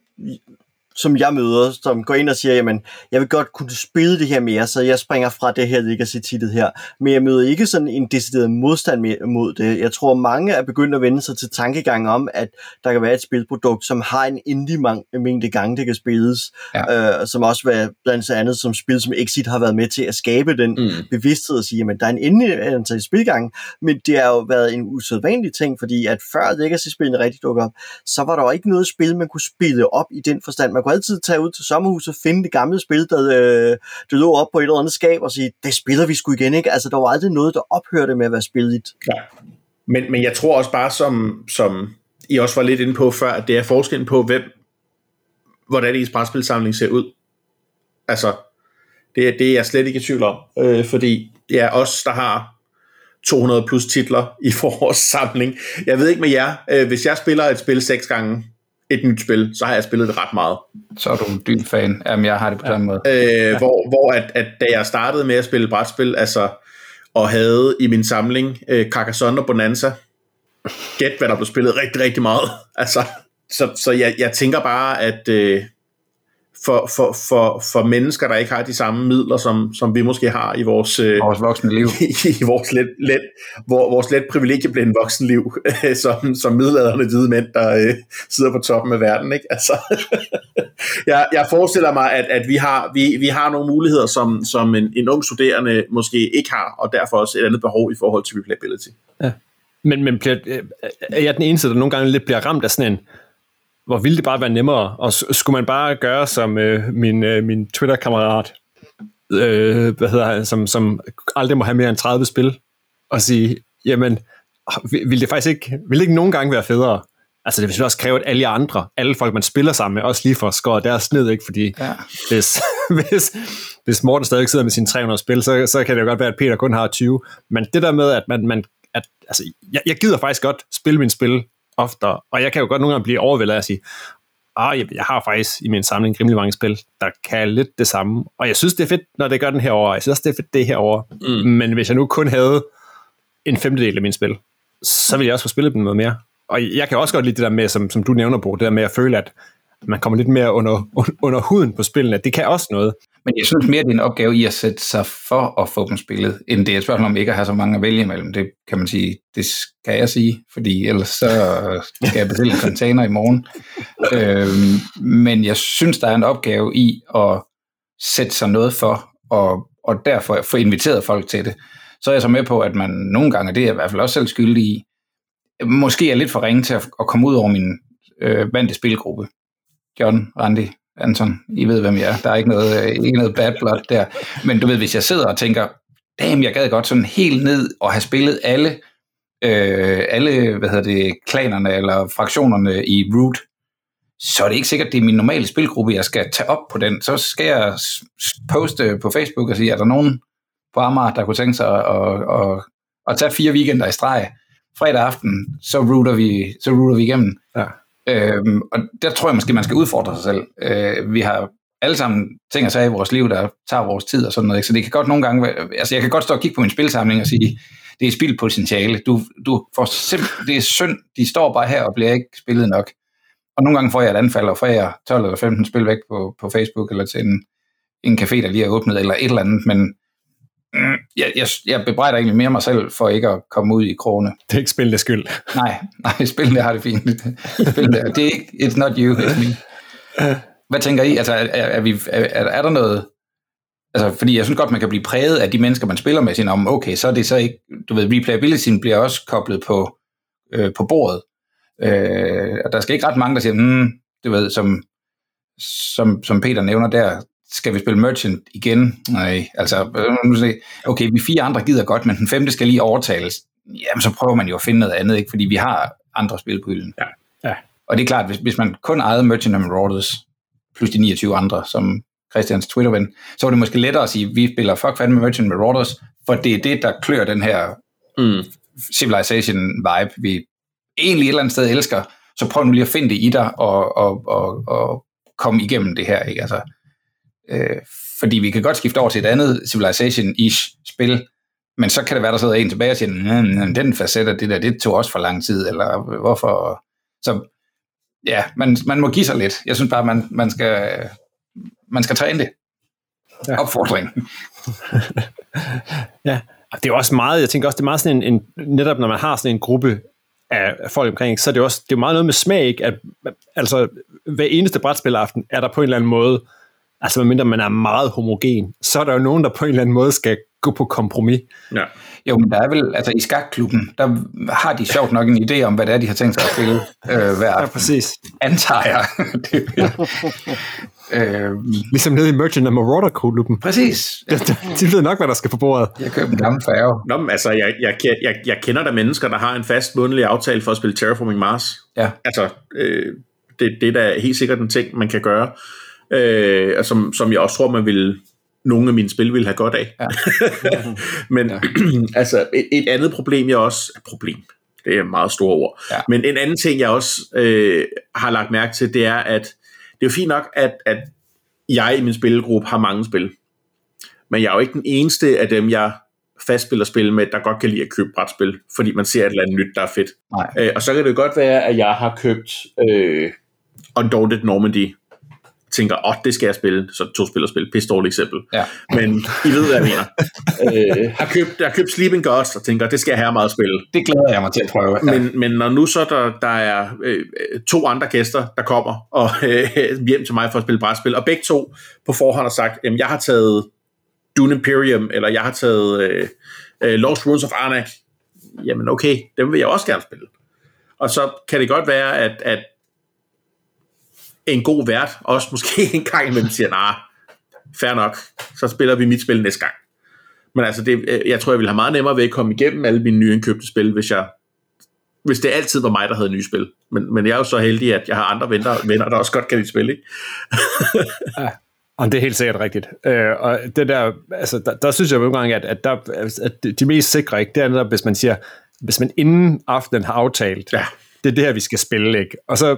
Speaker 3: som jeg møder, som går ind og siger, jamen, jeg vil godt kunne spille det her mere, så jeg springer fra det her legacy-titlet her. Men jeg møder ikke sådan en decideret modstand mod det. Jeg tror, mange er begyndt at vende sig til tankegang om, at der kan være et spilprodukt, som har en endelig mængde gange, det kan spilles, ja. øh, som også var blandt andet som spil, som Exit har været med til at skabe den mm. bevidsthed og sige, jamen, der er en endelig antal spilgang, men det har jo været en usædvanlig ting, fordi at før Legacy-spillene rigtig dukkede op, så var der jo ikke noget spil, man kunne spille op i den forstand. Man kunne altid tage ud til sommerhuset og finde det gamle spil, der, øh, der lå op på et eller andet skab og sige, det spiller vi sgu igen, ikke? Altså, der var aldrig noget, der ophørte med at være spillet.
Speaker 4: Ja. Men, men jeg tror også bare, som, som I også var lidt inde på før, at det er forskellen på, hvem, hvordan ens brætspilsamling ser ud. Altså, det, det er jeg slet ikke i tvivl om, øh, fordi ja, os, der har 200 plus titler i vores samling. Jeg ved ikke med jer, øh, hvis jeg spiller et spil seks gange, et nyt spil, så har jeg spillet det ret meget.
Speaker 5: Så er du en dyb fan. Jamen, jeg har det på den måde.
Speaker 4: Øh, ja. Hvor, hvor at, at da jeg startede med at spille brætspil, altså, og havde i min samling øh, Carcassonne og Bonanza, gæt hvad der blev spillet rigtig, rigtig meget. Altså, så så jeg, jeg tænker bare, at øh, for, for, for, for mennesker, der ikke har de samme midler, som, som vi måske har i vores, øh,
Speaker 5: Vores voksne liv.
Speaker 4: i, i vores let, let, hvor, vores let privilegieblændende voksenliv, som, som middelalderne hvide mænd, der øh, sidder på toppen af verden. Ikke? Altså, jeg, jeg forestiller mig, at, at vi, har, vi, vi har nogle muligheder, som, som en, en ung studerende måske ikke har, og derfor også et andet behov i forhold til replayability.
Speaker 2: Men, men bliver, øh, er jeg den eneste, der nogle gange lidt bliver ramt af sådan en, hvor ville det bare være nemmere, og skulle man bare gøre som øh, min, øh, min Twitter-kammerat, øh, hvad hedder han, som, som aldrig må have mere end 30 spil, og sige, jamen, vil vil det faktisk ikke, vil det ikke nogen gange være federe? Altså det vil også kræve, at alle andre, alle folk, man spiller sammen med, også lige får skåret deres ned, ikke? Fordi
Speaker 5: Ja.
Speaker 2: hvis, hvis, hvis Morten stadig sidder med sine 300 spil, så, så kan det jo godt være, at Peter kun har 20. Men det der med, at man, man at, altså, jeg, jeg gider faktisk godt spille min spil oftere, og jeg kan jo godt nogle gange blive overvældet af at sige, ah, jeg, jeg har faktisk i min samling rimelig mange spil, der kan lidt det samme. Og jeg synes, det er fedt, når det gør den her over. Jeg synes også, det er fedt, det er herovre. Mm. Men hvis jeg nu kun havde en femtedel af mine spil, så ville jeg også få spillet dem noget mere. Og jeg kan også godt lide det der med, som, som du nævner, Bo, det der med at føle, at man kommer lidt mere under, under huden på spillene. Det kan også noget.
Speaker 5: Men jeg synes mere, det er en opgave i at sætte sig for at få dem spillet, end det er et spørgsmål om ikke at have så mange at vælge imellem. Det kan man sige, det skal jeg sige, fordi ellers så skal jeg bestille en container i morgen. Øhm, men jeg synes, der er en opgave i at sætte sig noget for, og, og derfor få inviteret folk til det. Så er jeg så med på, at man nogle gange, det er jeg i hvert fald også selv skyldig i, måske er lidt for ringe til at, at komme ud over min øh, vante spilgruppe. John, Randy, Anton, I ved, hvem jeg er. Der er ikke noget, øh, ikke noget bad blood der. Men du ved, hvis jeg sidder og tænker, damn, jeg gad godt sådan helt ned og have spillet alle, øh, alle hvad hedder det, klanerne eller fraktionerne i Root, så er det ikke sikkert, det er min normale spilgruppe, jeg skal tage op på den. Så skal jeg poste på Facebook og sige, er der nogen på Amager, der kunne tænke sig at, at, at, at tage fire weekender i streg. Fredag aften, så router vi, så router vi igennem.
Speaker 2: Ja.
Speaker 5: Øhm, og der tror jeg måske, man skal udfordre sig selv. Øh, vi har alle sammen ting at sige i vores liv, der tager vores tid og sådan noget. Ikke? Så det kan godt nogle gange være, altså jeg kan godt stå og kigge på min spilsamling og sige, det er spild potentiale. Du, du får simpelthen, det er synd, de står bare her og bliver ikke spillet nok. Og nogle gange får jeg et anfald og får jeg 12 eller 15 spil væk på, på Facebook eller til en, en café, der lige er åbnet eller et eller andet, men jeg, jeg, jeg bebrejder egentlig mere mig selv for ikke at komme ud i krone.
Speaker 2: Det er ikke spillenes skyld.
Speaker 5: Nej, nej, spillene har det fint. Spillene, det er ikke, it's not you, it's me. Hvad tænker I? Altså, er, er, vi, er, er der noget... Altså, fordi jeg synes godt, man kan blive præget af de mennesker, man spiller med, sin om, okay, så er det så ikke... Du ved, replayabilityen bliver også koblet på, øh, på bordet. Øh, og der skal ikke ret mange, der siger, hmm, du ved, som, som, som Peter nævner der, skal vi spille Merchant igen? Nej, altså, okay, vi fire andre gider godt, men den femte skal lige overtales. Jamen, så prøver man jo at finde noget andet, ikke? fordi vi har andre spil på hylden.
Speaker 2: Ja. Ja.
Speaker 5: Og det er klart, hvis, hvis man kun ejede Merchant and Marauders, plus de 29 andre, som Christians Twitter-ven, så var det måske lettere at sige, at vi spiller fuck fandme Merchant and Marauders, for det er det, der klør den her
Speaker 3: Mm.
Speaker 5: Civilization-vibe, vi egentlig et eller andet sted elsker, så prøv nu lige at finde det i dig og, og, og, og komme igennem det her. Ikke? Altså, øh, fordi vi kan godt skifte over til et andet Civilization-ish spil, men så kan det være, der sidder en tilbage og siger, "Mm, den facet af det der, det tog også for lang tid, eller hvorfor? Så ja, man, man må give sig lidt. Jeg synes bare, man, man, skal, man skal træne det.
Speaker 2: Ja.
Speaker 5: Ja. Opfordring.
Speaker 2: Ja, det er også meget, jeg tænker også, det er meget sådan en, en netop når man har sådan en gruppe af folk omkring, så er det jo også, det er meget noget med smag, ikke? At, altså, hver eneste brætspilaften er der på en eller anden måde, altså medmindre man er meget homogen, så er der jo nogen, der på en eller anden måde skal gå på kompromis.
Speaker 4: Ja.
Speaker 5: Jo, men der er vel, altså i skakklubben, der har de sjovt nok en idé om, hvad det er, de har tænkt sig at spille øh, hver
Speaker 2: Ja, præcis.
Speaker 5: Antager jeg. det, øh,
Speaker 2: Ligesom nede i Merchant and Marauder-klubben.
Speaker 5: præcis.
Speaker 2: De ved nok, hvad der skal på bordet.
Speaker 5: Jeg købte en gammel færge.
Speaker 4: Nå, men altså, jeg, jeg, jeg, jeg kender der mennesker, der har en fast månedlig aftale for at spille Terraforming Mars.
Speaker 5: Ja.
Speaker 4: Altså, øh, det, det er da helt sikkert en ting, man kan gøre, øh, som, som jeg også tror, man vil nogle af mine spil vil have godt af.
Speaker 5: Ja.
Speaker 4: Men ja. altså, et, et andet problem, jeg også... Problem, det er meget store ord.
Speaker 5: Ja.
Speaker 4: Men en anden ting, jeg også øh, har lagt mærke til, det er, at det er jo fint nok, at, at jeg i min spillegruppe har mange spil. Men jeg er jo ikke den eneste af dem, jeg fastspiller spil med, der godt kan lide at købe brætspil, fordi man ser et eller andet nyt, der er fedt.
Speaker 5: Nej.
Speaker 4: Øh, og så kan det godt være, at jeg har købt øh, Undaunted Normandy tænker, åh, oh, det skal jeg spille, så to spiller spil, pisse dårligt eksempel.
Speaker 5: Ja.
Speaker 4: Men I ved, hvad jeg mener. øh, har, købt, har købt Sleeping Gods og tænker, det skal jeg have meget spille.
Speaker 5: Det glæder jeg mig til at prøve. Ja.
Speaker 4: Men, men når nu så der, der er øh, to andre gæster, der kommer og øh, hjem til mig for at spille brætspil, og begge to på forhånd har sagt, at jeg har taget Dune Imperium, eller jeg har taget øh, øh, Lost Ruins of Arnak, jamen okay, dem vil jeg også gerne spille. Og så kan det godt være, at, at en god vært også måske en gang imellem siger, nej, fair nok, så spiller vi mit spil næste gang. Men altså, det, øh, jeg tror, jeg ville have meget nemmere ved at komme igennem alle mine nye indkøbte spil, hvis jeg hvis det altid var mig, der havde nye spil. Men, men jeg er jo så heldig, at jeg har andre venner, venner der også godt kan lide spil, ikke?
Speaker 2: ja, og det er helt sikkert rigtigt. Øh, og det der, altså, der, der synes jeg nogle gange, at, at, der, at de mest sikre, ikke, det er netop, hvis man siger, hvis man inden aftenen har aftalt,
Speaker 4: Ja.
Speaker 2: Det er det her, vi skal spille, ikke? Og så,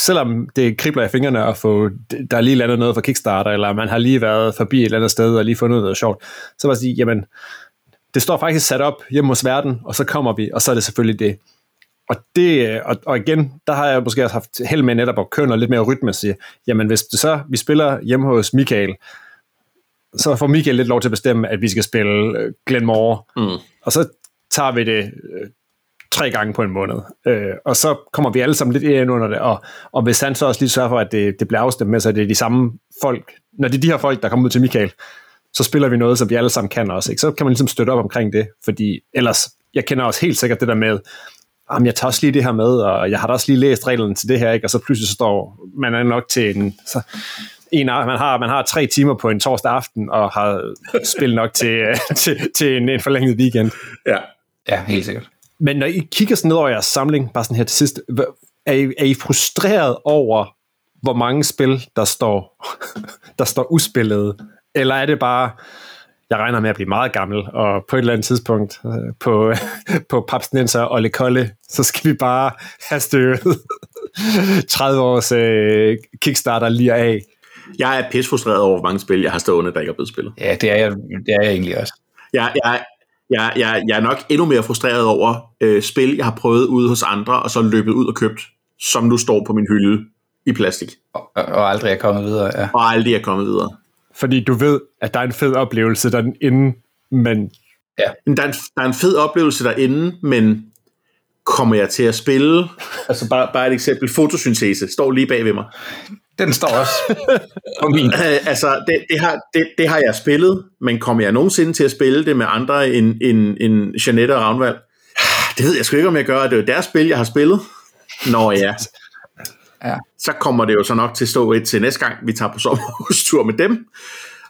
Speaker 2: selvom det kribler i fingrene at få, der er lige landet noget fra Kickstarter, eller man har lige været forbi et eller andet sted og lige fundet noget sjovt, så var sige, jamen, det står faktisk sat op hjemme hos verden, og så kommer vi, og så er det selvfølgelig det. Og, det, og, og igen, der har jeg måske også haft held med netop at noget lidt mere rytme og sige, jamen hvis det så, vi spiller hjemme hos Michael, så får Michael lidt lov til at bestemme, at vi skal spille Glenmore,
Speaker 4: Mm.
Speaker 2: og så tager vi det tre gange på en måned. Øh, og så kommer vi alle sammen lidt ind under det, og, og hvis han så også lige sørger for, at det, det bliver afstemt med, så det er de samme folk, når det er de her folk, der kommer ud til Michael, så spiller vi noget, som vi alle sammen kan også. Ikke? Så kan man ligesom støtte op omkring det, fordi ellers, jeg kender også helt sikkert det der med, jamen jeg tager også lige det her med, og jeg har da også lige læst reglerne til det her, ikke? og så pludselig så står man er nok til en, så, en man har, man har tre timer på en torsdag aften, og har spillet nok til, til, til en, en forlænget weekend.
Speaker 4: Ja.
Speaker 5: Ja, helt sikkert.
Speaker 2: Men når I kigger sådan ned over jeres samling, bare sådan her til sidst, er I, er I frustreret over, hvor mange spil, der står, der står uspillet? Eller er det bare, jeg regner med at blive meget gammel, og på et eller andet tidspunkt øh, på, på Papsnenser og Le Kolle, så skal vi bare have støvet 30 års øh, Kickstarter lige af.
Speaker 4: Jeg er pisse frustreret over, hvor mange spil, jeg har stående, der ikke er blevet spillet.
Speaker 5: Ja, det er jeg, det er jeg egentlig også.
Speaker 4: Jeg, jeg, jeg, jeg, jeg er nok endnu mere frustreret over øh, spil, jeg har prøvet ude hos andre, og så løbet ud og købt, som nu står på min hylde i plastik,
Speaker 5: Og, og aldrig er kommet videre. Ja.
Speaker 4: og aldrig er kommet videre.
Speaker 2: Fordi du ved, at der er en fed oplevelse derinde, men
Speaker 4: Men der er, en, der er en fed oplevelse derinde, men kommer jeg til at spille? Altså bare, bare et eksempel. Fotosyntese står lige bag ved mig.
Speaker 5: Den står også på min.
Speaker 4: Øh, altså, det, det, har, det, det har jeg spillet, men kommer jeg nogensinde til at spille det med andre end, end, end Jeanette og Ravnvald? Det ved jeg sgu ikke, om jeg gør. Det er jo deres spil, jeg har spillet. Nå ja.
Speaker 5: Ja.
Speaker 4: Så kommer det jo så nok til at stå et til næste gang, vi tager på sommerhustur med dem.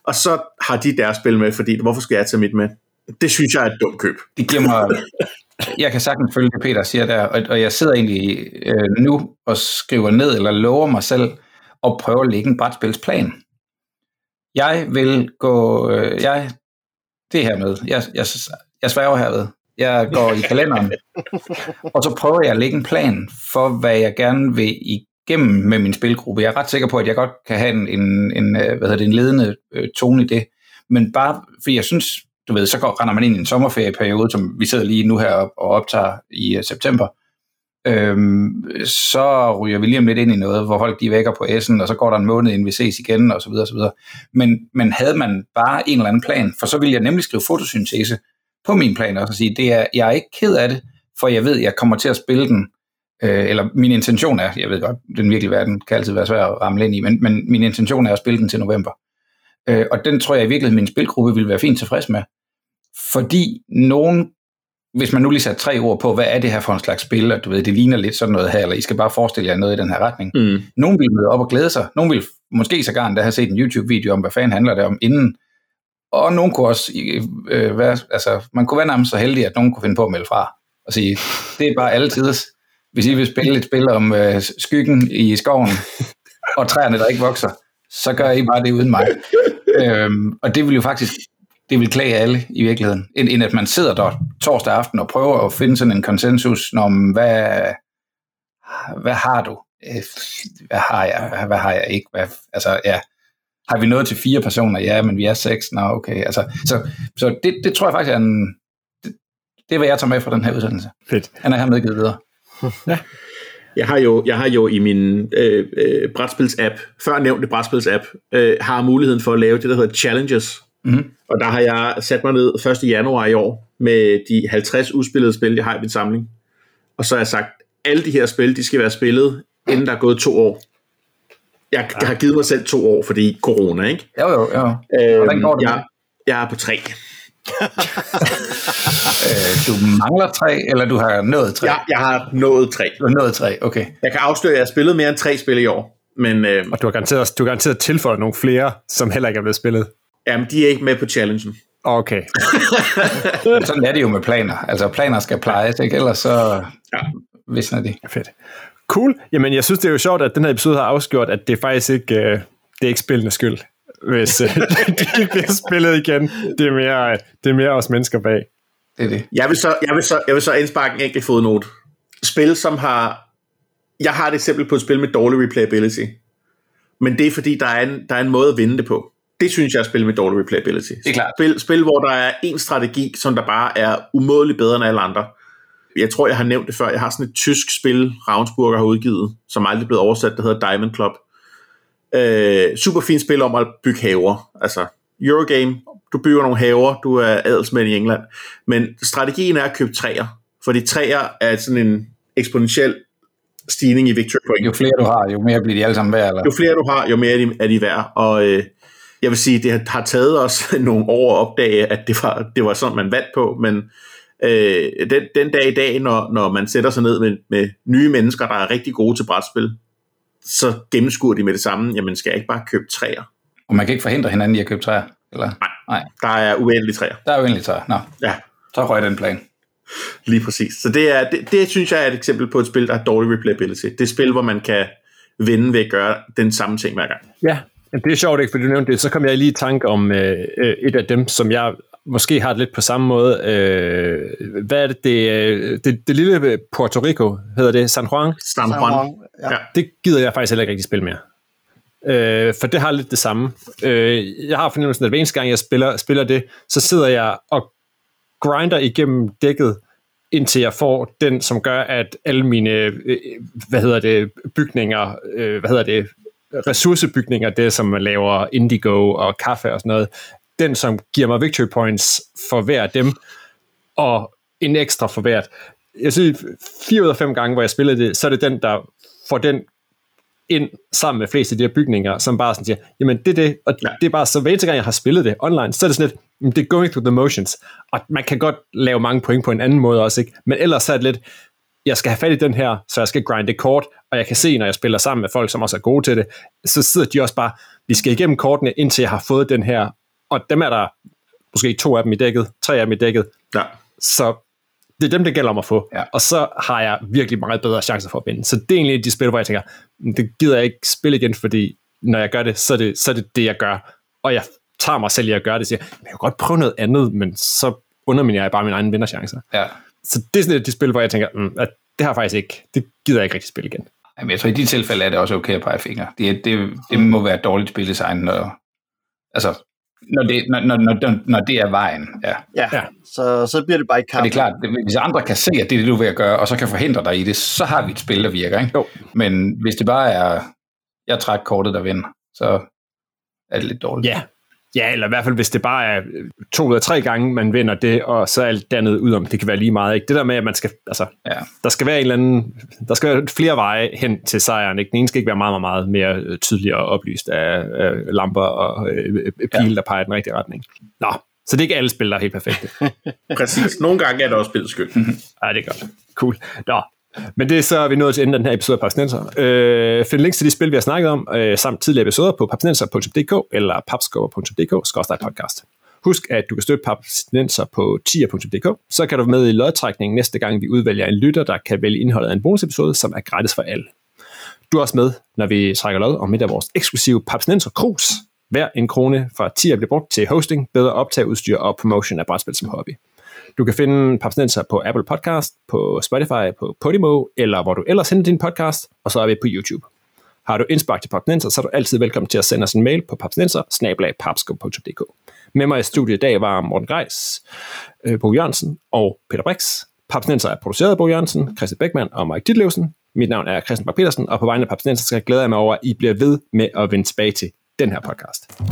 Speaker 4: Og så har de deres spil med, fordi hvorfor skal jeg tage mit med? Det synes jeg er et dumt køb.
Speaker 5: Det giver mig... Jeg kan sagtens følge det, Peter siger der, og, og jeg sidder egentlig øh, nu og skriver ned, eller lover mig selv, at prøve at lægge en brætspilsplan. Jeg vil gå... Øh, jeg, det her med. Jeg, jeg, jeg sværger herved. Jeg går i kalenderen, og så prøver jeg at lægge en plan for, hvad jeg gerne vil igennem med min spilgruppe. Jeg er ret sikker på, at jeg godt kan have en, en, en, øh, hvad hedder det, en ledende øh, tone i det. Men bare fordi jeg synes, du ved, så går, render man ind i en sommerferieperiode, som vi sidder lige nu her og optager i uh, september. Øhm, så ryger vi lige om lidt ind i noget, hvor folk de vækker på S'en, og så går der en måned, inden vi ses igen, og så videre, og så videre. Men, men havde man bare en eller anden plan, for så ville jeg nemlig skrive fotosyntese på min plan også, og sige, det er, jeg er ikke ked af det, for jeg ved, jeg kommer til at spille den, øh, eller min intention er, jeg ved godt, den virkelige verden kan altid være svær at ramle ind i, men, men min intention er at spille den til november. Øh, og den tror jeg i virkeligheden, min spilgruppe ville være fint tilfreds med. Fordi nogen, hvis man nu lige satte tre ord på, hvad er det her for en slags spil, og du ved, det ligner lidt sådan noget her, eller I skal bare forestille jer noget i den her retning.
Speaker 4: Mm.
Speaker 5: Nogen vil møde op og glæde sig. Nogen vil måske så gerne have set en YouTube-video om, hvad fanden handler det om inden. Og nogen kunne også øh, være, altså, man kunne være nærmest så heldig, at nogen kunne finde på at melde fra og sige, det er bare alle. Hvis I vil spille et spil om øh, skyggen i skoven, og træerne, der ikke vokser, så gør I bare det uden mig. øhm, og det vil jo faktisk, det vil klage alle i virkeligheden, end, end at man sidder der torsdag aften og prøver at finde sådan en konsensus om, hvad, hvad har du? Øh, Hvad har jeg? Hvad, har jeg ikke? Hvad, altså, ja. Har vi nået til fire personer? Ja, men vi er seks. Nå, okay. Altså, så så det, det tror jeg faktisk er en... Det, det er, hvad jeg tager med fra den her udsendelse.
Speaker 2: fedt.
Speaker 5: Han er her medgivet videre.
Speaker 4: Jeg har jo, jeg har jo i min øh, øh, brætspils-app, før nævnte brætspils-app, øh, har muligheden for at lave det, der hedder Challenges. Mm-hmm. Og der har jeg sat mig ned 1. januar i år med de 50 udspillede spil, jeg har i min samling. Og så har jeg sagt, alle de her spil, de skal være spillet, inden der er gået to år. Jeg, jeg har givet mig selv to år, fordi corona, ikke?
Speaker 5: Jo, jo, jo.
Speaker 4: Øhm,
Speaker 5: Hvordan går det med
Speaker 4: jeg, jeg er på tre.
Speaker 5: Øh, du mangler tre, eller du har nået tre?
Speaker 4: Jeg, jeg har nået tre.
Speaker 5: Du har nået tre, okay.
Speaker 4: Jeg kan afsløre, at jeg har spillet mere end tre spil i år. Men øh,
Speaker 2: Og du har garanteret, du har garanteret tilføjet nogle flere, som heller ikke er blevet spillet.
Speaker 4: Jamen, de er ikke med på challengen.
Speaker 2: Okay.
Speaker 5: Sådan er det jo med planer. Altså, planer skal plejes, ikke? Ellers så
Speaker 4: Ja.
Speaker 5: visner de.
Speaker 2: Fedt. Cool. Jamen, jeg synes, det er jo sjovt, at den her episode har afgjort, at det er faktisk ikke, øh, det er ikke spillenes skyld, hvis øh, de bliver spillet igen. Det er mere, øh, det er mere os mennesker bag.
Speaker 5: Det er det.
Speaker 4: Jeg vil så, jeg vil så, jeg vil så indsparke en enkelt fodnote. Spil, som har... Jeg har et eksempel på et spil med dårlig replayability. Men det er fordi, der er en, der er en måde at vinde det på. Det synes jeg er spil med dårlig replayability.
Speaker 5: Det er klart.
Speaker 4: Spil, spil, hvor der er en strategi, som der bare er umådeligt bedre end alle andre. Jeg tror, jeg har nævnt det før. Jeg har sådan et tysk spil, Ravensburger har udgivet, som aldrig er blevet oversat, der hedder Diamond Club. Øh, super fint spil om at bygge haver. Altså, Eurogame, du bygger nogle haver, du er adelsmænd i England. Men strategien er at købe træer, fordi træer er sådan en eksponentiel stigning i victory point.
Speaker 5: Jo flere du har, jo mere bliver de alle sammen værd. Eller?
Speaker 4: Jo flere du har, jo mere er de, er de værd. Og øh, jeg vil sige, det har taget os nogle år at opdage, at det var, det var sådan, man vandt på, men øh, den, den dag i dag, når, når man sætter sig ned med, med nye mennesker, der er rigtig gode til brætspil, så gennemskuer de med det samme, jamen skal jeg ikke bare købe træer?
Speaker 5: Og man kan ikke forhindre hinanden i at købe træer. Eller?
Speaker 4: Nej.
Speaker 5: Nej.
Speaker 4: Der er uendelige træer.
Speaker 5: Der er jo egentlig træer. Nå,
Speaker 4: Ja,
Speaker 5: så røg den plan.
Speaker 4: lige præcis. Så det, er, det, det synes jeg er et eksempel på et spil, der har dårlig replayability. Det er et spil, hvor man kan vinde ved at gøre den samme ting hver gang.
Speaker 2: Ja, det er sjovt ikke, fordi du nævnte det. Så kom jeg lige i tanke om øh, øh, et af dem, som jeg måske har det lidt på samme måde. Øh, hvad er det? Det, øh, det? det lille Puerto Rico, hedder det San Juan?
Speaker 4: San Juan.
Speaker 3: Ja.
Speaker 4: Ja.
Speaker 2: Det gider jeg faktisk heller ikke rigtig spille mere. Øh, for det har lidt det samme. Øh, jeg har fornemmelsen, at hver eneste gang, jeg spiller, spiller det, så sidder jeg og grinder igennem dækket, indtil jeg får den, som gør, at alle mine, øh, hvad hedder det, bygninger, øh, hvad hedder det, ressourcebygninger, det som man laver indigo og kaffe og sådan noget, den som giver mig victory points for hver af dem, og en ekstra for hvert. Jeg synes, fire ud af fem gange, hvor jeg spiller det, så er det den, der får den ind sammen med flest af de her bygninger, som bare sådan siger, jamen det er det, og ja. Det er bare så hver gang, jeg har spillet det online, så er det sådan lidt, "Mm, det er going through the motions, og man kan godt lave mange point på en anden måde også, ikke? men ellers så er det lidt, jeg skal have fat i den her, så jeg skal grinde kort, og jeg kan se, når jeg spiller sammen med folk, som også er gode til det, så sidder de også bare, vi skal igennem kortene, indtil jeg har fået den her, og dem er der måske to af dem i dækket, tre af dem i dækket,
Speaker 4: Ja.
Speaker 2: så det er dem, det gælder om at få.
Speaker 5: Ja.
Speaker 2: Og så har jeg virkelig meget bedre chancer for at vinde. Så det er egentlig de spil, hvor jeg tænker, "Mm, det gider jeg ikke spille igen, fordi når jeg gør det, så er det så er det, det, jeg gør. Og jeg tager mig selv i at gøre det, og siger, jeg kan godt prøve noget andet, men så underminerer jeg bare mine egne vinderchancer.
Speaker 5: Ja.
Speaker 2: Så det er sådan et af de spil, hvor jeg tænker, mm, at det har jeg faktisk ikke, det gider jeg ikke rigtig spille igen.
Speaker 5: Jamen, jeg tror, i de tilfælde er det også okay at pege fingre. Det, det, det må være et dårligt spildesign, når, altså, når, det, når, når, når, når det er vejen. Ja.
Speaker 3: Ja,
Speaker 2: Ja.
Speaker 3: Så, så bliver det bare ikke
Speaker 5: Og
Speaker 3: kamp.
Speaker 5: det er klart, hvis andre kan se, at det er det, du er ved at gøre, og så kan forhindre dig i det, så har vi et spil, der virker. Ikke?
Speaker 2: Jo.
Speaker 5: Men hvis det bare er, jeg trækker kortet, der vinder, så er det lidt dårligt.
Speaker 2: Ja. Ja, eller i hvert fald, hvis det bare er to ud af tre gange, man vinder det, og så alt det andet udenom. Det kan være lige meget. Ikke? Det der med, at man skal, altså,
Speaker 5: Ja.
Speaker 2: der skal være en eller anden, der skal være flere veje hen til sejren. Ikke? Den ene skal ikke være meget, meget, meget mere øh, tydelig og oplyst af øh, lamper og øh, pile, ja. der peger i den rigtige retning. Nå, så det er ikke alle spil, der er helt perfekte.
Speaker 4: Præcis. Nogle gange er det også spillet skyld.
Speaker 2: Ej, det er godt. Cool. Nå. Men det er så, er vi nået til enden af den her episode af Papsnenser. Øh, find links til de spil, vi har snakket om, øh, samt tidligere episoder på papsnenser.dk eller papskubber.dk-podcast. Husk, at du kan støtte Papsnenser på tier.dk, så kan du være med i lodtrækningen næste gang, vi udvælger en lytter, der kan vælge indholdet af en bonusepisode, som er gratis for alle. Du er også med, når vi trækker lod om et af vores eksklusive Papsnenser Krus. Hver en krone fra tier bliver brugt til hosting, bedre optageudstyr og promotion af brætspil som hobby. Du kan finde Papsnenser på Apple Podcast, på Spotify, på Podimo, eller hvor du ellers henter din podcast, og så er vi på YouTube. Har du indspark til Papsnenser, så er du altid velkommen til at sende os en mail på papsnenser Med mig i studiet i dag var Morten Greis, øh, Bo Jørgensen og Peter Brix. Papsnenser er produceret af Bo Jørgensen, Christian Beckmann og Mike Ditlevsen. Mit navn er Christian Bak petersen og på vegne af Papsnenser skal jeg glæde mig over, at I bliver ved med at vende tilbage til den her podcast.